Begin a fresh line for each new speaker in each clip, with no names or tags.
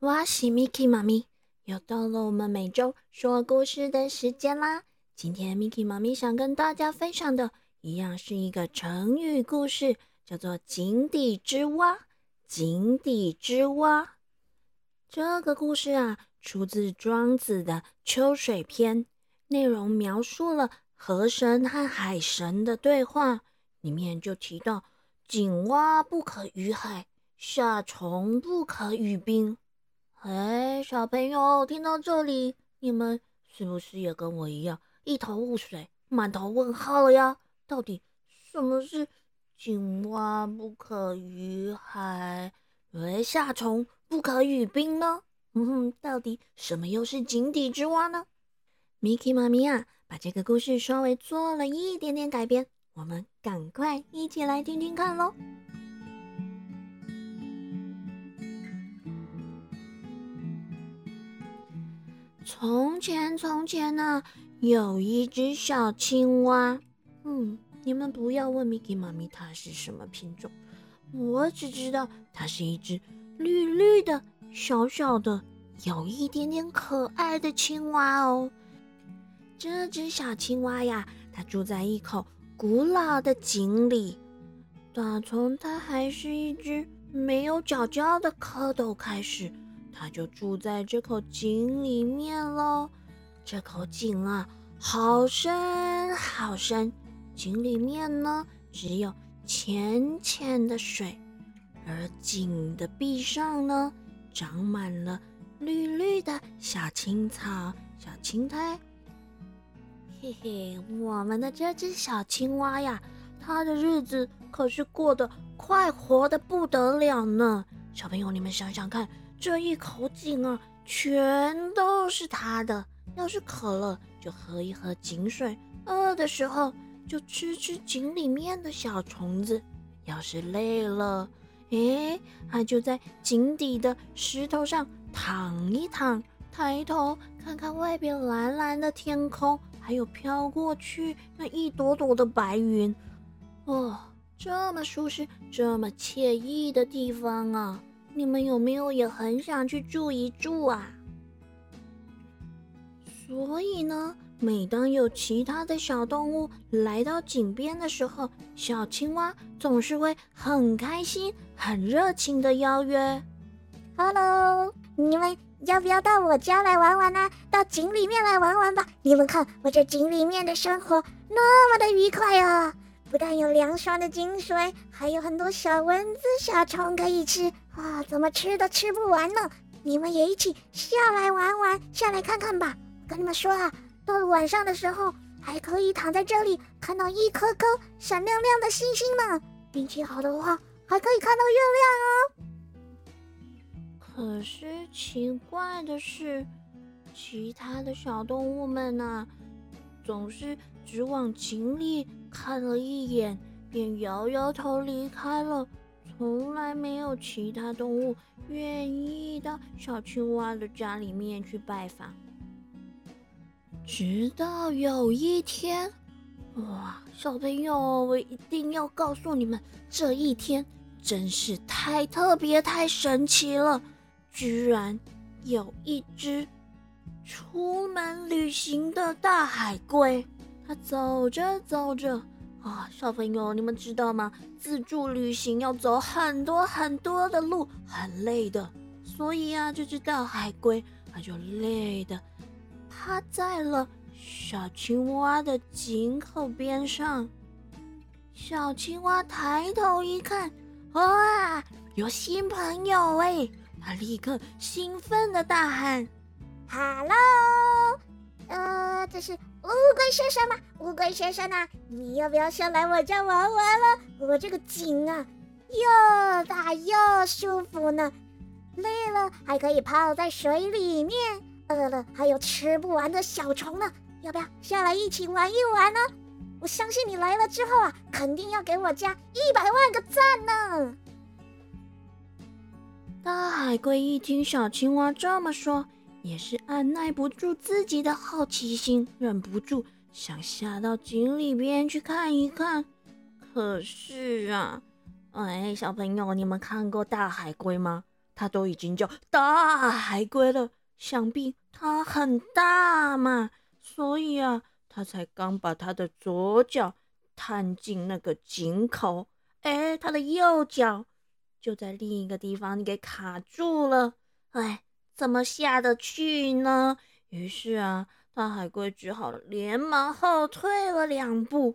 家安安，大家好，我是 Miki 妈咪，又到了我们每周说故事的时间啦。今天 Miki 妈咪想跟大家分享的，一样是一个成语故事，叫做“井底之蛙”。井底之蛙，这个故事啊，出自庄子的《秋水篇》，内容描述了河神和海神的对话，里面就提到“井蛙不可语海”。夏虫不可语冰。哎，小朋友，听到这里，你们是不是也跟我一样一头雾水、满头问号了呀？到底什么是井蛙不可语海，而夏虫不可语冰呢？嗯哼，到底什么又是井底之蛙呢？Miki 妈咪啊，把这个故事稍微做了一点点改编，我们赶快一起来听听看喽。从前，从前呢，有一只小青蛙。嗯，你们不要问 Miki 妈咪它是什么品种，我只知道它是一只绿绿的、小小的、有一点点可爱的青蛙哦。这只小青蛙呀，它住在一口古老的井里。打从它还是一只没有脚脚的蝌蚪开始。他就住在这口井里面喽。这口井啊，好深好深，井里面呢只有浅浅的水，而井的壁上呢长满了绿绿的小青草、小青苔。嘿嘿，我们的这只小青蛙呀，它的日子可是过得快活的不得了呢。小朋友，你们想想看。这一口井啊，全都是他的。要是渴了，就喝一喝井水；饿的时候，就吃吃井里面的小虫子。要是累了，哎，他就在井底的石头上躺一躺，抬头看看外边蓝蓝的天空，还有飘过去那一朵朵的白云。哦，这么舒适、这么惬意的地方啊！你们有没有也很想去住一住啊？所以呢，每当有其他的小动物来到井边的时候，小青蛙总是会很开心、很热情的邀约
好了你们要不要到我家来玩玩呢？到井里面来玩玩吧！你们看，我这井里面的生活那么的愉快啊！不但有凉爽的井水，还有很多小蚊子、小虫可以吃。”啊，怎么吃都吃不完呢！你们也一起下来玩玩，下来看看吧。我跟你们说啊，到了晚上的时候，还可以躺在这里看到一颗颗闪亮亮的星星呢。运气好的话，还可以看到月
亮哦。可是奇怪的是，其他的小动物们呢，总是只往井里看了一眼，便摇摇头离开了。从来没有其他动物愿意到小青蛙的家里面去拜访。直到有一天，哇，小朋友，我一定要告诉你们，这一天真是太特别、太神奇了！居然有一只出门旅行的大海龟，它走着走着。啊，小朋友，你们知道吗？自助旅行要走很多很多的路，很累的。所以啊，这只大海龟它就累的趴在了小青蛙的井口边上。小青蛙抬头一看，哇，有新朋友哎！它立刻兴奋的大喊
：“Hello，呃，这是。”乌龟先生吗？乌龟先生啊，你要不要下来我家玩玩了？我这个井啊，又大又舒服呢。累了还可以泡在水里面，饿了还有吃不完的小虫呢。要不要下来一起玩一玩呢？我相信你来了之后啊，肯定要给我加一百万个赞呢。
大海龟一听小青蛙这么说。也是按耐不住自己的好奇心，忍不住想下到井里边去看一看。可是啊，哎，小朋友，你们看过大海龟吗？它都已经叫大海龟了，想必它很大嘛。所以啊，它才刚把它的左脚探进那个井口，哎，它的右脚就在另一个地方给卡住了。哎，怎么下得去呢？于是啊，大海龟只好连忙后退了两步，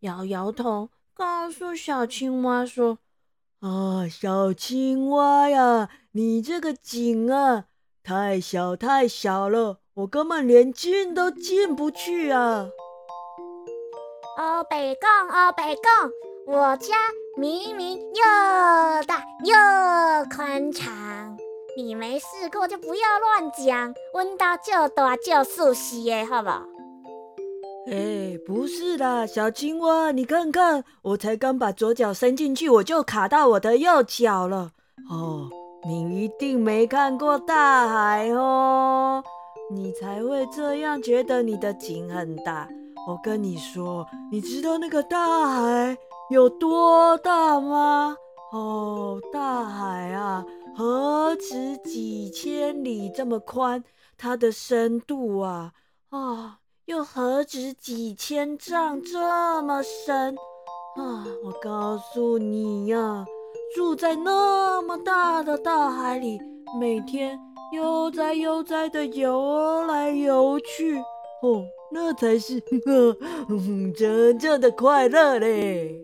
摇摇头。告诉小青蛙说：“啊，小青蛙呀，你这个井啊，太小太小了，我根本连进都进不去啊！”
哦，北贡，哦，北贡，我家明明又大又宽敞，你没试过就不要乱讲，温到就大就熟悉耶，好不好？
哎，不是啦，小青蛙，你看看，我才刚把左脚伸进去，我就卡到我的右脚了。哦，你一定没看过大海哦，你才会这样觉得你的井很大。我跟你说，你知道那个大海有多大吗？哦，大海啊，何止几千里这么宽，它的深度啊，啊。又何止几千丈这么深啊！我告诉你呀，住在那么大的大海里，每天悠哉悠哉的游来游去，哦，那才是 真正的快乐嘞。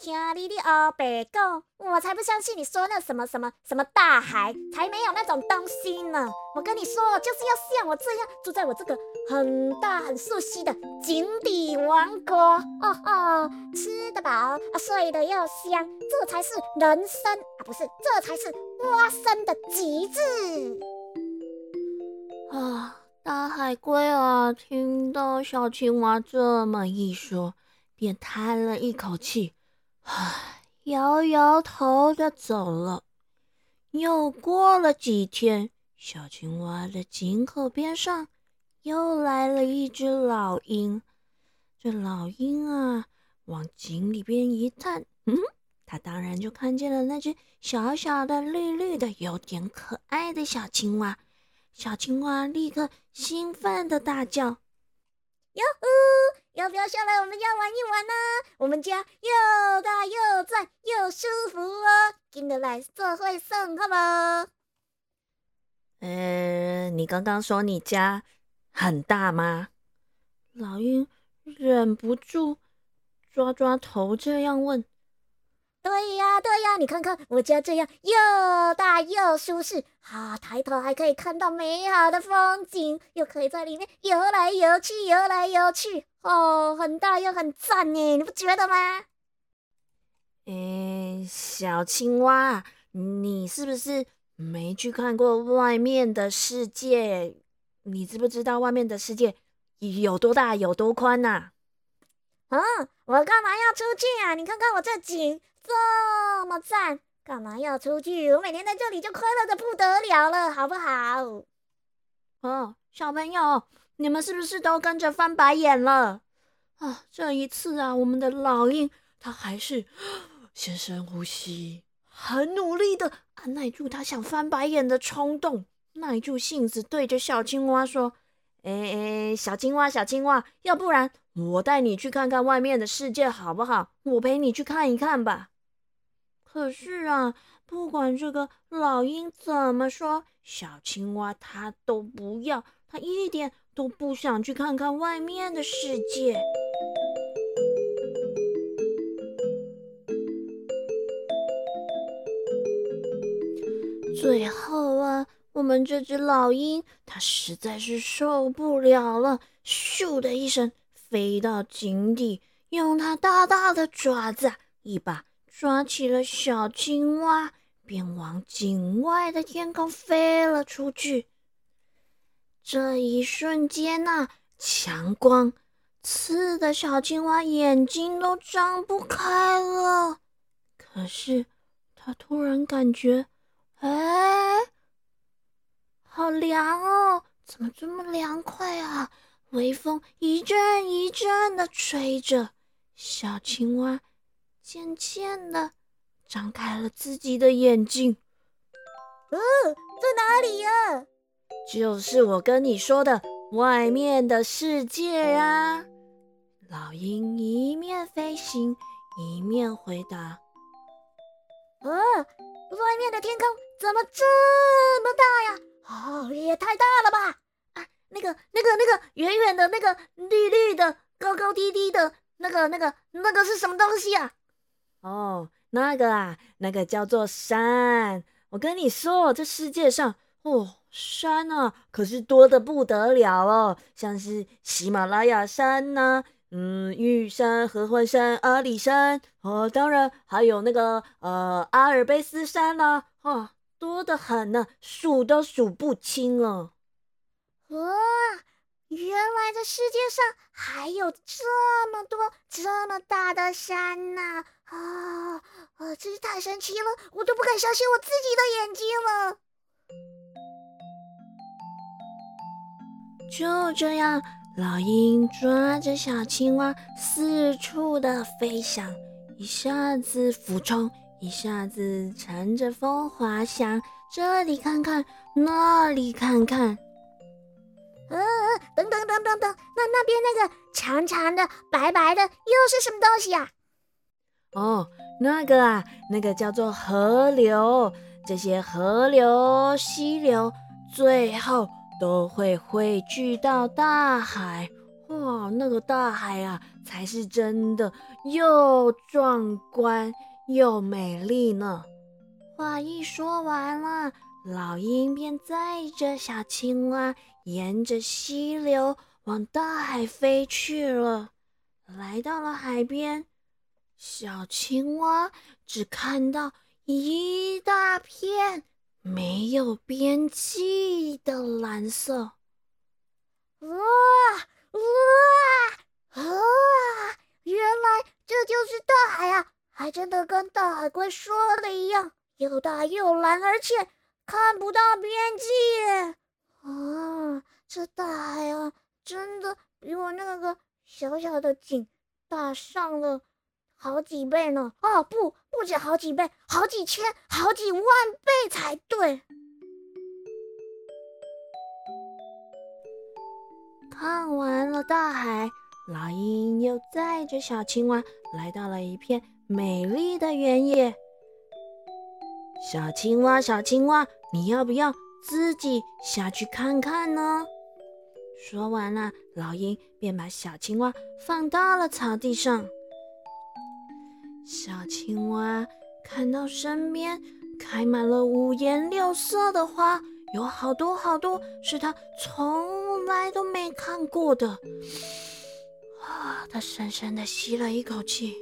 听你的阿伯讲，我才不相信你说那什么什么什么大海，才没有那种东西呢！我跟你说，就是要像我这样住在我这个很大很熟悉的井底王国，哦哦，吃得饱，睡得又香，这才是人生啊，不是，这才是花生的极致
啊！大海龟啊，听到小青蛙这么一说，便叹了一口气。唉，摇摇头的走了。又过了几天，小青蛙的井口边上又来了一只老鹰。这老鹰啊，往井里边一探，嗯，它当然就看见了那只小小的、绿绿的、有点可爱的小青蛙。小青蛙立刻兴奋的大叫：“
哟呼！”要不要下来我们家玩一玩呢？我们家又大又赞又舒服哦，跟得来做会送，好吗？
呃，你刚刚说你家很大吗？老鹰忍不住抓抓头，这样问。
对呀，对呀，你看看我家这样又大又舒适，啊，抬头还可以看到美好的风景，又可以在里面游来游去，游来游去，哦，很大又很赞呢，你不觉得吗？
诶，小青蛙，你是不是没去看过外面的世界？你知不知道外面的世界有多大，有多宽呐？
嗯，我干嘛要出去啊？你看看我这景。这么赞，干嘛要出去？我每天在这里就快乐的不得了了，好不好？
哦，小朋友，你们是不是都跟着翻白眼了？啊，这一次啊，我们的老鹰它还是先深呼吸，很努力的按耐住他想翻白眼的冲动，耐住性子对着小青蛙说：“哎哎，小青蛙，小青蛙，要不然我带你去看看外面的世界好不好？我陪你去看一看吧。”可是啊，不管这个老鹰怎么说，小青蛙它都不要，它一点都不想去看看外面的世界。最后啊，我们这只老鹰它实在是受不了了，咻的一声飞到井底，用它大大的爪子一把。抓起了小青蛙，便往井外的天空飞了出去。这一瞬间呐，强光刺的小青蛙眼睛都张不开了。可是，它突然感觉，哎，好凉哦！怎么这么凉快啊？微风一阵一阵的吹着，小青蛙。渐渐的张开了自己的眼睛。
嗯，在哪里呀？
就是我跟你说的外面的世界啊！老鹰一面飞行一面回答：“
呃，外面的天空怎么这么大呀？哦，也太大了吧！啊，那个、那个、那个远远的那个绿绿的、高高低低的那个、那个、那个是什么东西啊？
哦，那个啊，那个叫做山。我跟你说，这世界上哦。”山啊，可是多的不得了哦，像是喜马拉雅山呐，嗯，玉山、合欢山、阿里山，哦，当然还有那个呃阿尔卑斯山啦，哦，多得很呢，数都数不清哦。
哇，原来这世界上还有这么多这么大的山呐！啊啊，真是太神奇了，我都不敢相信我自己的眼睛了。
就这样，老鹰抓着小青蛙四处的飞翔，一下子俯冲，一下子乘着风滑翔，这里看看，那里看看。
嗯嗯，等等等等等，那那边那个长长的、白白的，又是什么东西呀？
哦，那个啊，那个叫做河流。这些河流、溪流，最后。都会汇聚到大海，哇，那个大海啊，才是真的又壮观又美丽呢。话一说完了，老鹰便载着小青蛙，沿着溪流往大海飞去了。来到了海边，小青蛙只看到一大片。没有边际的蓝色，
哇哇啊！原来这就是大海啊！还真的跟大海龟说的一样，又大又蓝，而且看不到边际。啊，这大海啊，真的比我那个小小的井大上了。好几倍呢！哦，不，不止好几倍，好几千、好几万倍才对。
看完了大海，老鹰又载着小青蛙来到了一片美丽的原野。小青蛙，小青蛙，你要不要自己下去看看呢？说完了，老鹰便把小青蛙放到了草地上。小青蛙看到身边开满了五颜六色的花，有好多好多是它从来都没看过的。啊，它深深的吸了一口气，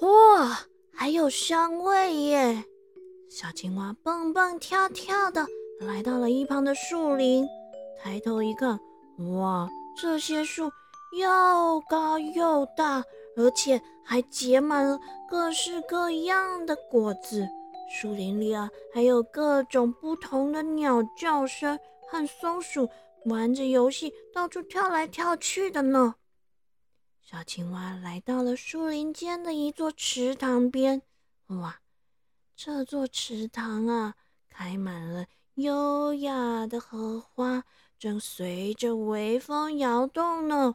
哇，还有香味耶！小青蛙蹦蹦跳跳的来到了一旁的树林，抬头一看，哇，这些树又高又大。而且还结满了各式各样的果子，树林里啊，还有各种不同的鸟叫声和松鼠玩着游戏，到处跳来跳去的呢。小青蛙来到了树林间的一座池塘边，哇，这座池塘啊，开满了优雅的荷花，正随着微风摇动呢。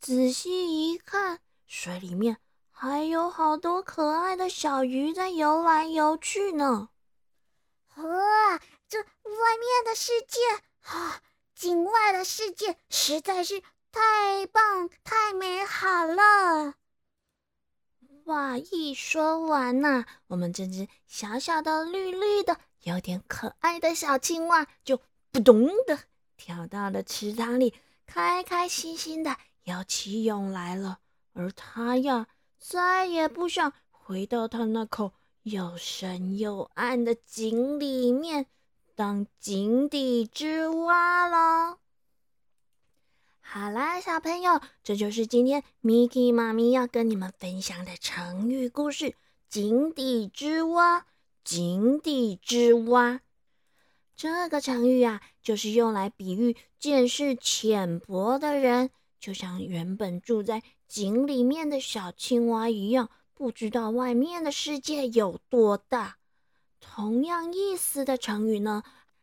仔细一看。水里面还有好多可爱的小鱼在游来游去呢。
哇，这外面的世界啊，井外的世界实在是太棒、太美好了。
哇一说完呐，我们这只小小的、绿绿的、有点可爱的小青蛙就扑通的跳到了池塘里，开开心心的游起泳来了。而他呀，再也不想回到他那口又深又暗的井里面当井底之蛙了。好啦，小朋友，这就是今天 Miki 妈咪要跟你们分享的成语故事——井底之蛙。井底之蛙这个成语啊，就是用来比喻见识浅薄的人。就像原本住在井里面的小青蛙一样，不知道外面的世界有多大。同样意思的成语呢，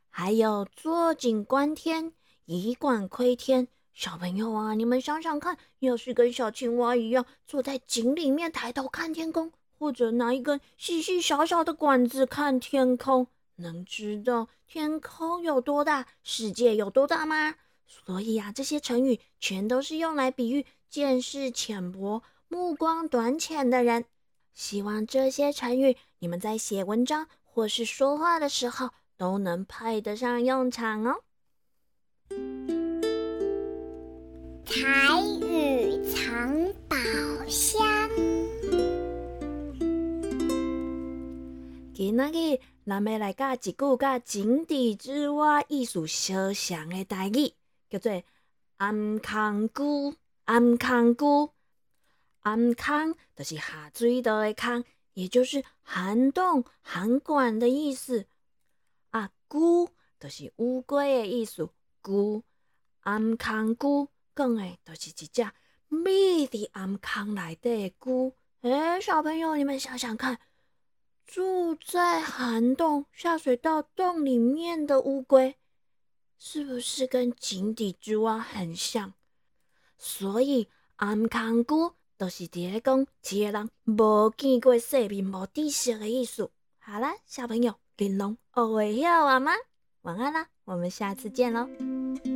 还有坐井观天、以管窥天。小朋友啊，你们想想看，要是跟小青蛙一样坐在井里面抬头看天空，或者拿一根细细小小的管子看天空，能知道天空有多大，世界有多大吗？所以啊，这些成语全都是用来比喻见识浅薄、目光短浅的人。希望这些成语你们在写文章或是说话的时候都能派得上用场哦。
彩雨藏宝箱。
今仔日咱要来教一句甲井底之蛙意思相像的台语，叫做“暗空句”。暗空句，暗空就是下水道的康，也就是涵洞、涵管的意思。啊，句就是乌龟的意思。句，暗空句。讲诶，就是一只秘伫暗坑内底的龟。诶，小朋友，你们想想看，住在涵洞下水道洞里面的乌龟，是不是跟井底之蛙很像？所以暗坑龟都是伫咧讲一个人无见过世面、无知识的意思。好啦，小朋友，玲珑学会晓了吗？晚安啦，我们下次见喽。